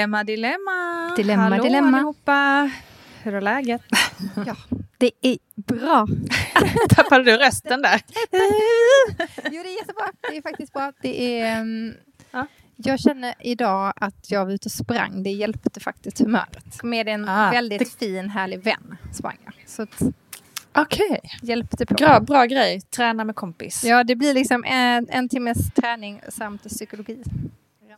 Dilemma, dilemma. Dilemma, Hallå dilemma. allihopa. Hur är läget? Ja, det är bra. Tappade du rösten där? jo, det är jättebra. Det är faktiskt bra. Det är, um, Ja. Jag känner idag att jag var ute och sprang. Det hjälpte faktiskt humöret. Med en Ah, väldigt fin, härlig vän sprang jag. Så att, Okej. hjälpte på. Bra, bra grej. Träna med kompis. Ja, det blir liksom en, en timmes träning samt psykologi.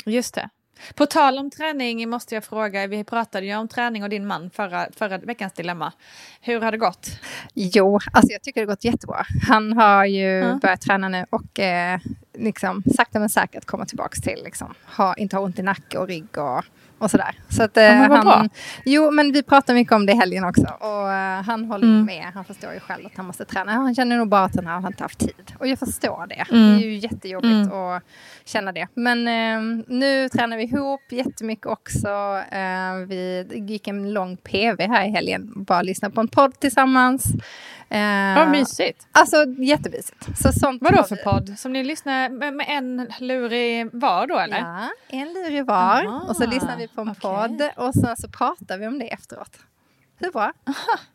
Just det. På tal om träning måste jag fråga, vi pratade ju om träning och din man förra, förra veckans dilemma. Hur har det gått? Jo, alltså jag tycker det har gått jättebra. Han har ju Ja. börjat träna nu och eh, liksom sakta men säkert komma tillbaka till liksom, ha, inte ha ont i nacke och rygg och, och sådär. Så att, eh, Ja, vad bra. jo, men vi pratar mycket om det i helgen också och eh, han håller Mm. med. Han förstår ju själv att han måste träna. Han känner nog bara att han har inte haft tid och jag förstår det. Mm. Det är ju jättejobbigt att känna det. Men eh, nu tränar vi ihop jättemycket också. Eh, vi gick en lång PV här i helgen. Bara lyssnade på en podd tillsammans. Eh, Vad mysigt. Alltså jättemysigt. Så sånt Vadå för podd? Som ni lyssnar med, med en lurig var då eller? Ja, en lurig var. Aha, och så lyssnar vi på en okej. podd och sen så pratar vi om det efteråt. Hur bra?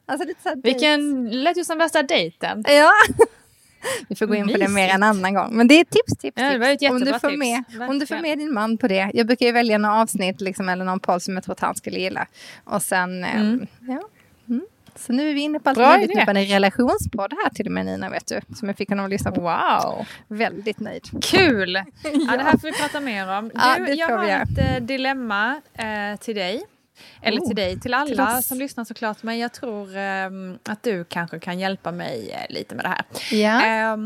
Alltså lite så. Vilken, lät ju som värsta dejten. Ja. Vi får gå in på det mer en annan gång. Men det är tips, tips, Ja, det tips. Om du, får tips. med, om du får Verkligen. med din man på det. Jag brukar ju välja några avsnitt liksom, eller någon podd som jag tror att han skulle gilla. Och sen, Mm. ja. Så nu är vi inne på allt möjligt. Typ en relationspodd här till och med Nina, vet du. Som jag fick honom att lyssna på. Wow. Väldigt nöjd. Kul! Ja. det här får vi prata mer om. Du, Ja, det jag vi har ett eh, dilemma eh, till dig. Eller Oh, till dig, till alla till som lyssnar såklart. Men jag tror ehm, att du kanske kan hjälpa mig eh, lite med det här. Ja.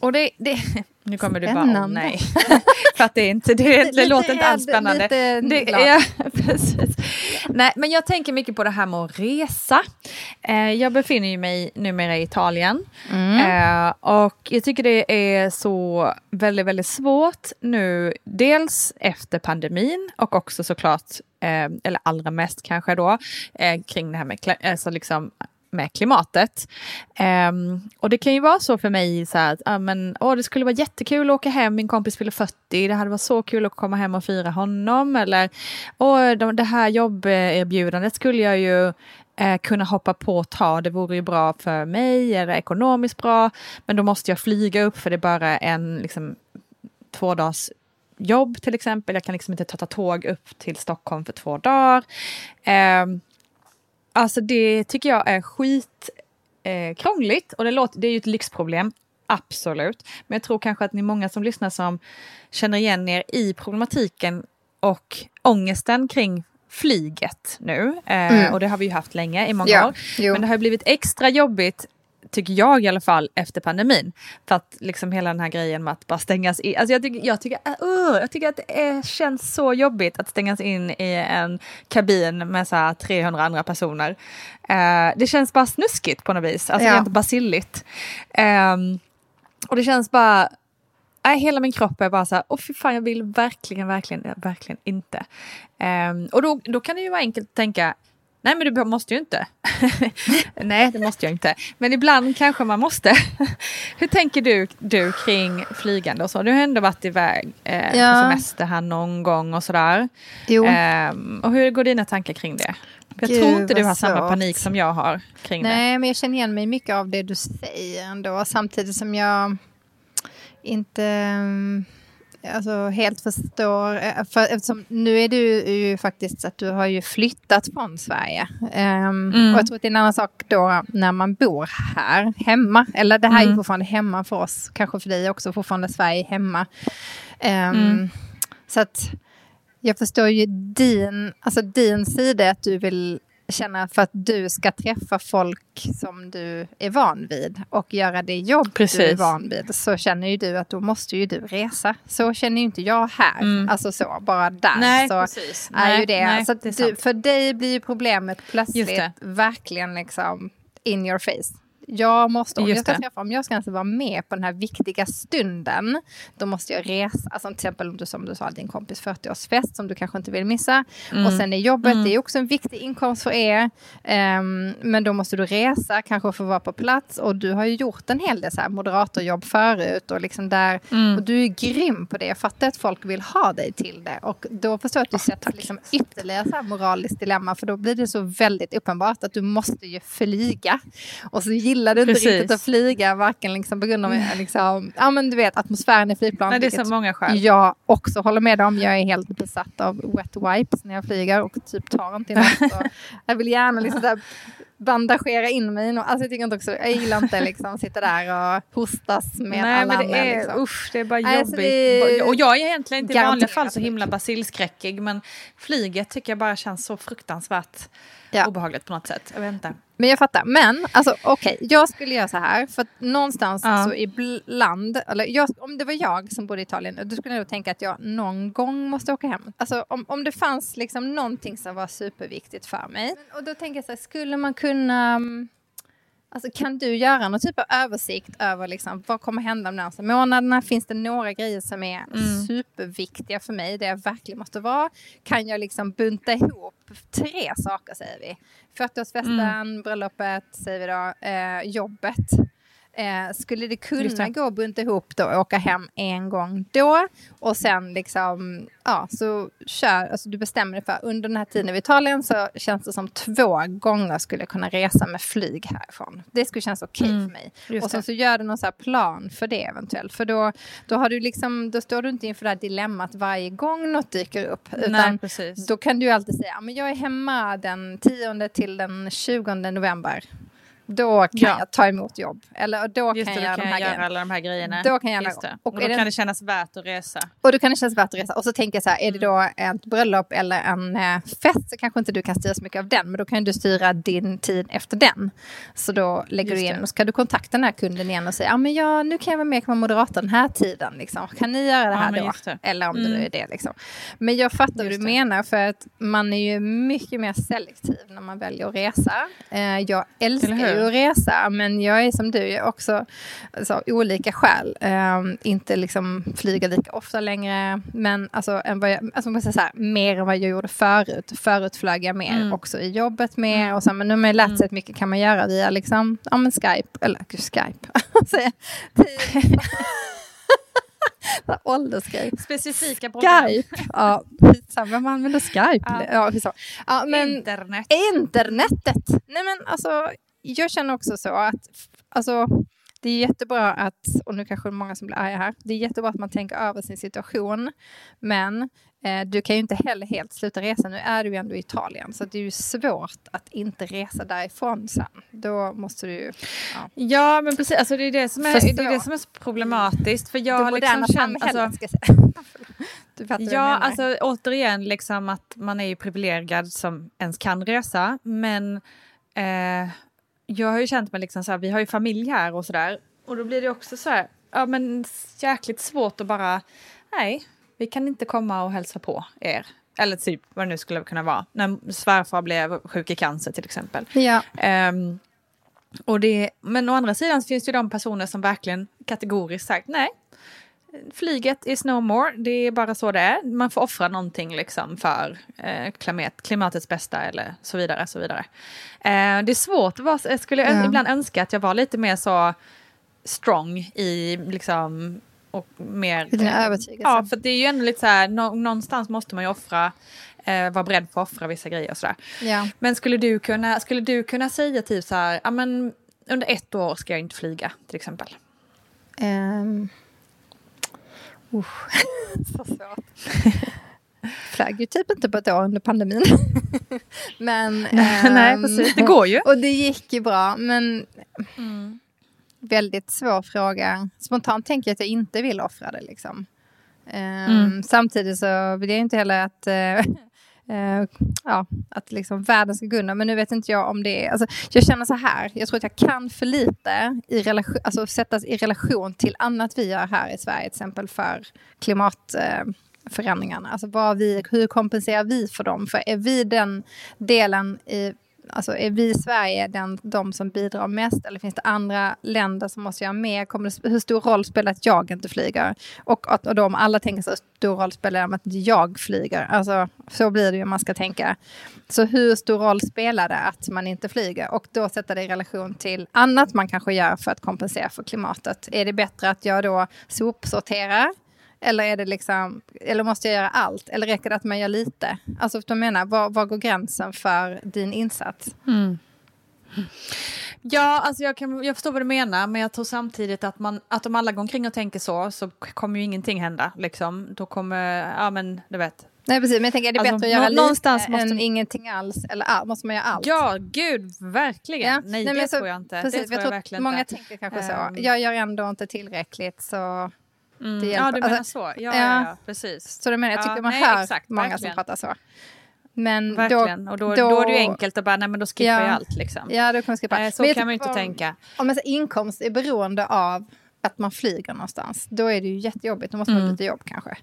Och det, det, nu kommer du bara, Spännande. nej. För att det, är inte, det, det låter inte alls spännande. lite Det, ja, precis. Nej, men jag tänker mycket på det här med att resa. Eh, jag befinner ju mig numera i Italien. Eh, och jag tycker det är så väldigt, väldigt svårt nu. Dels efter pandemin och också såklart, eh, eller allra mest kanske då, eh, kring det här med, alltså liksom, med klimatet. Um, och det kan ju vara så för mig så här att ah, men, åh, det skulle vara jättekul att åka hem, min kompis fyller 40, det hade varit så kul att komma hem och fira honom. Eller åh, de, det här jobberbjudandet skulle jag ju eh, kunna hoppa på och ta, det vore ju bra för mig, eller ekonomiskt bra, men då måste jag flyga upp för det är bara en liksom, två dagars jobb till exempel. Jag kan liksom inte ta, ta tåg upp till Stockholm för två dagar. Ehm, Alltså det tycker jag är skit eh, krångligt och det, låter, det är ju ett lyxproblem, absolut. Men jag tror kanske att ni är många som lyssnar som känner igen er i problematiken och ångesten kring flyget nu. Eh, Mm. Och det har vi ju haft länge, i många Ja, år. jo. Men det har blivit extra jobbigt tycker jag i alla fall, efter pandemin. För att liksom hela den här grejen med att bara stängas in. Alltså jag, tycker, jag, tycker, uh, jag tycker att det är, känns så jobbigt att stängas in i en kabin med så här 300 andra personer. Eh, det känns bara snuskigt på något vis, alltså Ja. rent basilligt. Ehm, och det känns bara, Nej, hela min kropp är bara så här, åh fy fan jag vill verkligen, verkligen, verkligen inte. Ehm, och då, då kan det ju vara enkelt att tänka, nej men du måste ju inte. nej, det måste jag inte. Men ibland kanske man måste. Hur tänker du, du kring flygande och så? Du har ändå varit iväg eh, Ja. på semester här någon gång och sådär. Jo. Ehm, och hur går dina tankar kring det? Jag Gud, tror inte du har samma svårt. panik som jag har kring det. Nej, men jag känner igen mig mycket av det du säger ändå. Samtidigt som jag inte mm, alltså, helt förstår. eh, För, eftersom nu är du ju faktiskt att du har ju flyttat från Sverige. Ehm, Mm. Och jag tror att det är en annan sak då när man bor här hemma. Eller det här är Mm. fortfarande hemma för oss. Kanske för dig också fortfarande Sverige hemma. Ehm, Mm. Så att jag förstår ju din, alltså din sida att du vill känna för att du ska träffa folk som du är van vid och göra det jobb Precis. du är van vid så känner ju du att då måste ju du resa. Så känner ju inte jag här. Mm. Alltså så, bara där. Nej, så precis. är Nej, ju det. nej, så att det du, för dig blir ju problemet plötsligt verkligen liksom in your face. Jag måste, om Just jag ska det. träffa, om jag ska ens vara med på den här viktiga stunden, då måste jag resa. Alltså till exempel om du, som du sa, din kompis 40-årsfest som du kanske inte vill missa. Mm. Och sen är jobbet, det är också en viktig inkomst för er. Ehm, men då måste du resa, kanske få vara på plats. Och du har ju gjort en hel del så här moderatorjobb förut. Och, liksom där, Mm. och du är grym på det. Jag fattar att folk vill ha dig till det. Och då förstår jag att du sätter liksom ytterligare så här moraliskt dilemma. För då blir det så väldigt uppenbart att du måste ju flyga. Och så gillar du inte Precis. riktigt att flyga. Varken liksom på grund av liksom, ja, men du vet, atmosfären i flygplan. Nej, det är så många skäl. jag också håller med om. Jag är helt besatt av wet wipes när jag flyger och typ tar inte något. Och jag vill gärna liksom där bandagera in mig. Alltså jag tycker inte också, jag gillar inte liksom sitta där och hostas med Nej, alla men det andra. är, liksom. usch, det är bara jobbigt. det är Och jag är egentligen inte i vanliga fall så himla basilskräckig, men flyget tycker jag bara känns så fruktansvärt Ja. obehagligt på något sätt. Jag vet inte. Men jag fattar. Men alltså okej, jag skulle göra så här. För att någonstans Ja. så ibland, eller jag, om det var jag som bodde i Italien, då skulle jag nog tänka att jag någon gång måste åka hem. Alltså om, om det fanns liksom någonting som var superviktigt för mig. Och då tänker jag så här, skulle man kunna mm, Alltså, kan du göra någon typ av översikt över liksom, vad kommer hända de närmaste månaderna? Finns det några grejer som är superviktiga för mig, där jag verkligen måste vara? Kan jag liksom bunta ihop tre saker, säger vi? 40-årsfesten, bröllopet, säger vi då, eh, jobbet. Eh, skulle det kunna gå att bunta ihop då och åka hem en gång då och sen liksom, ja, så kör, alltså du bestämmer dig för under den här tiden i Italien så känns det som två gånger skulle jag kunna resa med flyg härifrån. Det skulle kännas okej för mig. Mm. just och sen så gör du någon så plan för det eventuellt. För då, då, har du liksom, då står du inte inför det här dilemmat varje gång något dyker upp. Utan Nej, då kan du alltid säga, "Ja, men jag är hemma den 10 till den 20 november. Då kan Ja. jag ta emot jobb. Eller då Just kan det, jag då kan jag göra alla de här grejerna. Då kan jag Just det. och Och, då det- kan det kännas värt att resa. Och då kan det kännas värt att resa. Och så tänker jag så här, är det då ett bröllop eller en eh, fest så kanske inte du kan styra så mycket av den. Men då kan du styra din tid efter den. Så då lägger Just du in det. och så kan du kontakta den här kunden igen och säga, ja men jag, nu kan jag vara med, vara moderator den här tiden. Liksom. Kan ni göra det Ja, här men då? det. Eller om det Mm. nu är det. Liksom. Men jag fattar vad du det. menar för att man är ju mycket mer selektiv när man väljer att resa. Eh, jag älskar Eller ju att resa men jag är som du, jag är också alltså, olika skäl. Eh, inte liksom flyga lika ofta längre men alltså, än vad jag, alltså, man säga så här, mer än vad jag gjorde förut. Förut flög jag mer Mm. också i jobbet mer och så, men nu har man ju lärt sig att mycket kan man göra via liksom, ja, men Skype, eller gud, Skype, Åldersgrej. Specifika program. Skype. Ja, vem använder Skype? Ja. Ja, ja, men Internet. internetet. Nej men alltså, jag känner också så att alltså, det är jättebra att, och nu kanske det är många som blir arga här, det är jättebra att man tänker över sin situation, men eh, du kan ju inte heller helt sluta resa. Nu är du ju ändå i Italien, så det är ju svårt att inte resa därifrån sen. Då måste du ju... Ja. Ja, men precis. Alltså, det, är det, som är, det är det som är så problematiskt. För jag det har liksom känt... Alltså, ska säga. Du fattar Ja, menar. alltså återigen liksom att man är ju privilegierad som ens kan resa. Men eh, jag har ju känt mig liksom så här, vi har ju familj här och sådär. Och då blir det också så här, ja men jäkligt svårt att bara, nej, vi kan inte komma och hälsa på er. Eller typ vad det nu skulle kunna vara. När svärfar blev sjuk i cancer till exempel. Ja, Ehm, och det, men å andra sidan finns det ju de personer som verkligen kategoriskt sagt nej. Flyget is no more, det är bara så det är. Man får offra någonting liksom för eh, klimat, klimatets bästa eller så vidare. Så vidare. Eh, det är svårt, jag skulle Ja. ibland önska att jag var lite mer så strong i liksom och mer... i dina övertygelser. Ja, för det är ju ändå lite så här, nå, någonstans måste man ju offra, eh, vara beredd på att offra vissa grejer och sådär. ja. Men skulle du kunna, skulle du kunna säga typ så här, ja men under ett år ska jag inte flyga till exempel? Um, usch, så svårt. Flög ju typ inte på ett år under pandemin. men, Nej, ehm, precis. Det går ju. Och det gick ju bra, men väldigt svår fråga. Spontant tänker jag att jag inte vill offra det. Liksom. Ehm, Mm. Samtidigt så vill jag inte heller att Uh, ja, att liksom världen ska gå under. Men nu vet inte jag om det är... Alltså, jag känner så här, jag tror att jag kan för lite i relation, alltså, sättas i relation till annat vi gör här i Sverige, till exempel för klimatförändringarna. Uh, alltså vad vi, hur kompenserar vi för dem? För är vi den delen i alltså är vi i Sverige den, de som bidrar mest eller finns det andra länder som måste göra mer? Kommer det, hur stor roll spelar att jag inte flyger? Och, att, och då om alla tänker så stor roll spelar det att jag flyger. Alltså, så blir det ju om man ska tänka. Så hur stor roll spelar det att man inte flyger? Och då sätta det i relation till annat man kanske gör för att kompensera för klimatet. Är det bättre att jag då sopsorterar eller, är det liksom, eller måste jag göra allt? Eller räcker det att man gör lite? Alltså, du menar, var, var går gränsen för din insats? Mm. Ja, alltså jag, kan, jag förstår vad du menar, men jag tror samtidigt att, man, att om alla går omkring och tänker så, så kommer ju ingenting hända. Liksom. Då kommer, ja men du vet. Nej precis, men jag tänker är det alltså, bättre att göra någonstans lite måste... än ingenting alls? Eller all, måste man göra allt? Ja, gud, verkligen. Ja. Nej, Nej det så, tror jag inte. Precis, det tror jag, jag verkligen många inte. tänker kanske så. Um, jag gör ändå inte tillräckligt, så Mm. Ja, du menar alltså, så. Ja, ja, ja, precis. Så du menar, jag tycker ja, man nej, hör exakt, många verkligen. som pratar så. Men verkligen, då, och då, då, då, är det ju enkelt att bara, nej men då skippar ja, jag allt liksom. Ja, då kan man skippa. Nej, så men kan man ju inte om, tänka. Om man inkomst är beroende av att man flyger någonstans, då är det ju jättejobbigt. Då måste man mm. byta jobb kanske.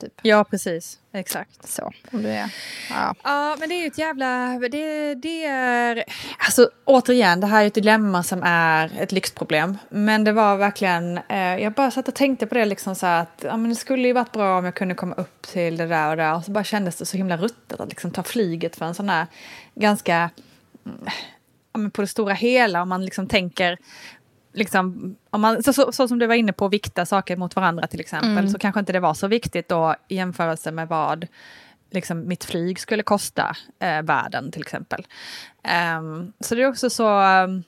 Typ. Ja, precis. Exakt. Så. Om det är, ja. ja, men det är ju ett jävla... Det, det är... Alltså återigen, det här är ett dilemma som är ett lyxproblem. Men det var verkligen... Eh, jag bara satt och tänkte på det liksom så att ja, men det skulle ju varit bra om jag kunde komma upp till det där och där. Och så bara kändes det så himla ruttet att liksom ta flyget för en sån här ganska... Ja, men på det stora hela, om man liksom tänker liksom, om man, så, så, så, som du var inne på, vikta saker mot varandra till exempel, mm. så kanske inte det var så viktigt då i jämförelse med vad liksom, mitt flyg skulle kosta eh, världen till exempel. Um, så det är också så, um,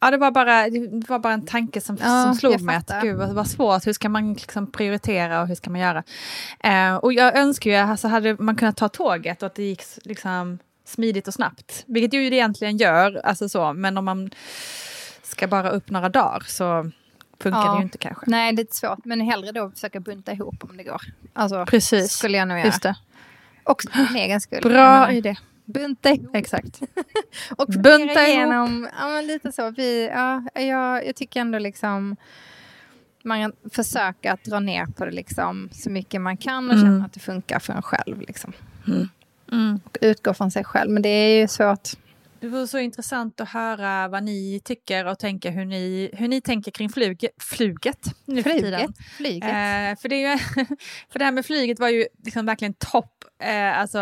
ja det var, bara, det var bara en tanke som, ja, som slog mig att gud vad, vad svårt, hur ska man liksom prioritera och hur ska man göra? Uh, och jag önskar ju, alltså hade man kunnat ta tåget och att det gick liksom smidigt och snabbt, vilket ju det egentligen gör, alltså så, men om man ska bara upp några dagar så funkar ja. det ju inte kanske. Nej, det är lite svårt. Men hellre då försöka bunta ihop om det går. Alltså, Precis. skulle jag nog göra. Just det. Och min egen skull. Bra idé. Bunta ihop. Exakt. och bunta igenom, ihop. Ja, men lite så. Vi, ja, jag, jag tycker ändå liksom man försöker att dra ner på det liksom så mycket man kan och mm. känna att det funkar för en själv. Liksom. Mm. Mm. Och utgå från sig själv. Men det är ju svårt det vore så intressant att höra vad ni tycker och tänka hur ni, hur ni tänker kring flyg, fluget nu för tiden. Flyget. Eh, för, det ju, för det här med flyget var ju liksom verkligen topp, eh, alltså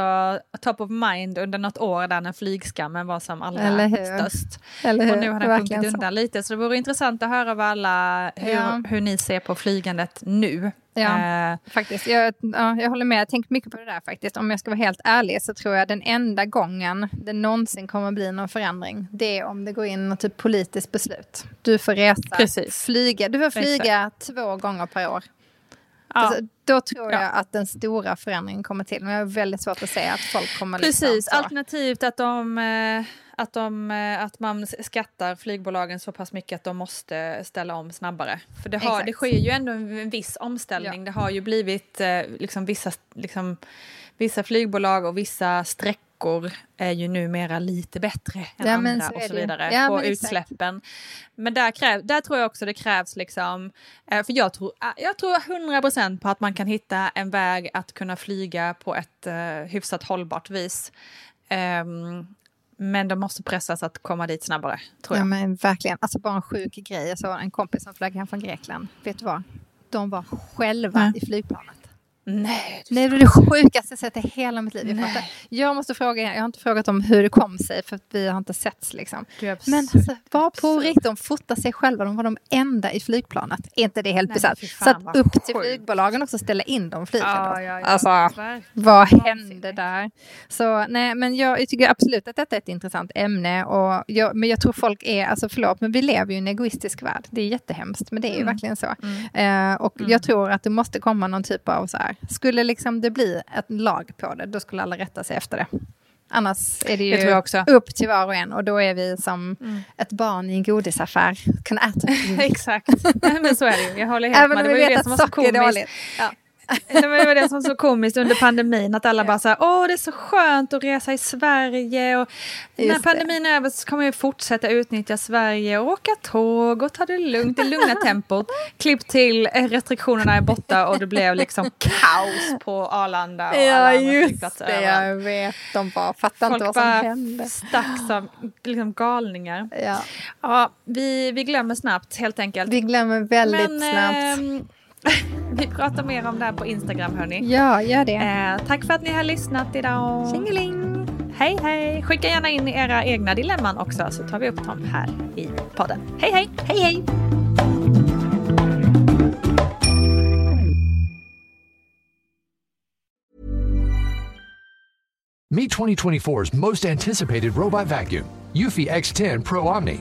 top of mind under något år där när flygskammen var som allra störst. Eller hur? Och nu har den sjunkit undan lite. Så det vore intressant att höra vad alla, hur, ja. hur ni ser på flygandet nu. Ja, uh, faktiskt. Jag, ja, jag håller med. Jag tänkt mycket på det där faktiskt. Om jag ska vara helt ärlig så tror jag den enda gången det någonsin kommer bli någon förändring, det är om det går in något typ politiskt beslut. Du får resa, Precis. flyga. Du får flyga Exakt. två gånger per år. Ja. Alltså, då tror jag ja. att den stora förändringen kommer till. Men jag har väldigt svårt att säga att folk kommer... Liksom Precis, liksom, alternativt att de... Eh att, de, eh, att man skattar flygbolagen så pass mycket att de måste ställa om snabbare. För det, har, det sker ju ändå en viss omställning. Ja. Det har ju blivit eh, liksom vissa, liksom, vissa flygbolag och vissa sträckor är ju numera lite bättre än ja, andra så och så vidare ja, på utsläppen. Men där, kräv, där tror jag också det krävs liksom, eh, för jag tror, jag tror 100% på att man kan hitta en väg att kunna flyga på ett hyfsat hållbart vis. Um, men de måste pressas att komma dit snabbare, tror jag. Ja, men verkligen. Alltså bara en sjuk grej. Jag såg en kompis som flög hem från Grekland. Vet du vad? De var själva Nej. i flygplanet. Nej, Nej, det är det sjukaste jag sett i hela mitt liv. Jag, jag måste fråga, jag har inte frågat om hur det kom sig för att vi har inte setts liksom. Men alltså, var på riktigt, de fotar sig själva, de var de enda i flygplanet. Är inte det helt bisarrt? Så att upp till flygbolagen också ställa in de flygen. Ja, ja, ja, alltså, vad hände där? Så nej, men jag, jag, tycker absolut att detta är ett intressant ämne. Och jag, men jag tror folk är, alltså förlåt, men vi lever ju i en egoistisk värld. Det är jättehemskt, men det är ju mm. verkligen så. Mm. Uh, och mm. jag tror att det måste komma någon typ av så här, skulle liksom det bli ett lag på det, då skulle alla rätta sig efter det. Annars är det ju upp till var och en och då är vi som mm. ett barn i en godisaffär. Kan äta. Exakt, men så är det ju. Jag håller helt med. Det var ju det som var så komiskt. Ja. Det var det som var så komiskt under pandemin, att alla bara så här, åh det är så skönt att resa i Sverige och när Just det. pandemin är över så kommer vi fortsätta utnyttja Sverige och åka tåg och ta det lugnt, det lugna tempot. Klipp till, eh, restriktionerna är borta och det blev liksom kaos på Arlanda och alla Ja, andra just det. Jag vet. De bara fattar inte Folk vad som hände. stack som liksom galningar. Ja. Ja, vi, vi glömmer snabbt helt enkelt. Vi glömmer väldigt Men, snabbt. ehm, vi pratar mer om det här på Instagram hörni. Ja, gör det. Eh, tack för att ni har lyssnat idag. Tjingeling! Hej hej! Skicka gärna in era egna dilemman också så tar vi upp dem här i podden. Hej hej! Hej hej! Meet 2024's most anticipated robot vacuum, Eufy X10 Pro Omni.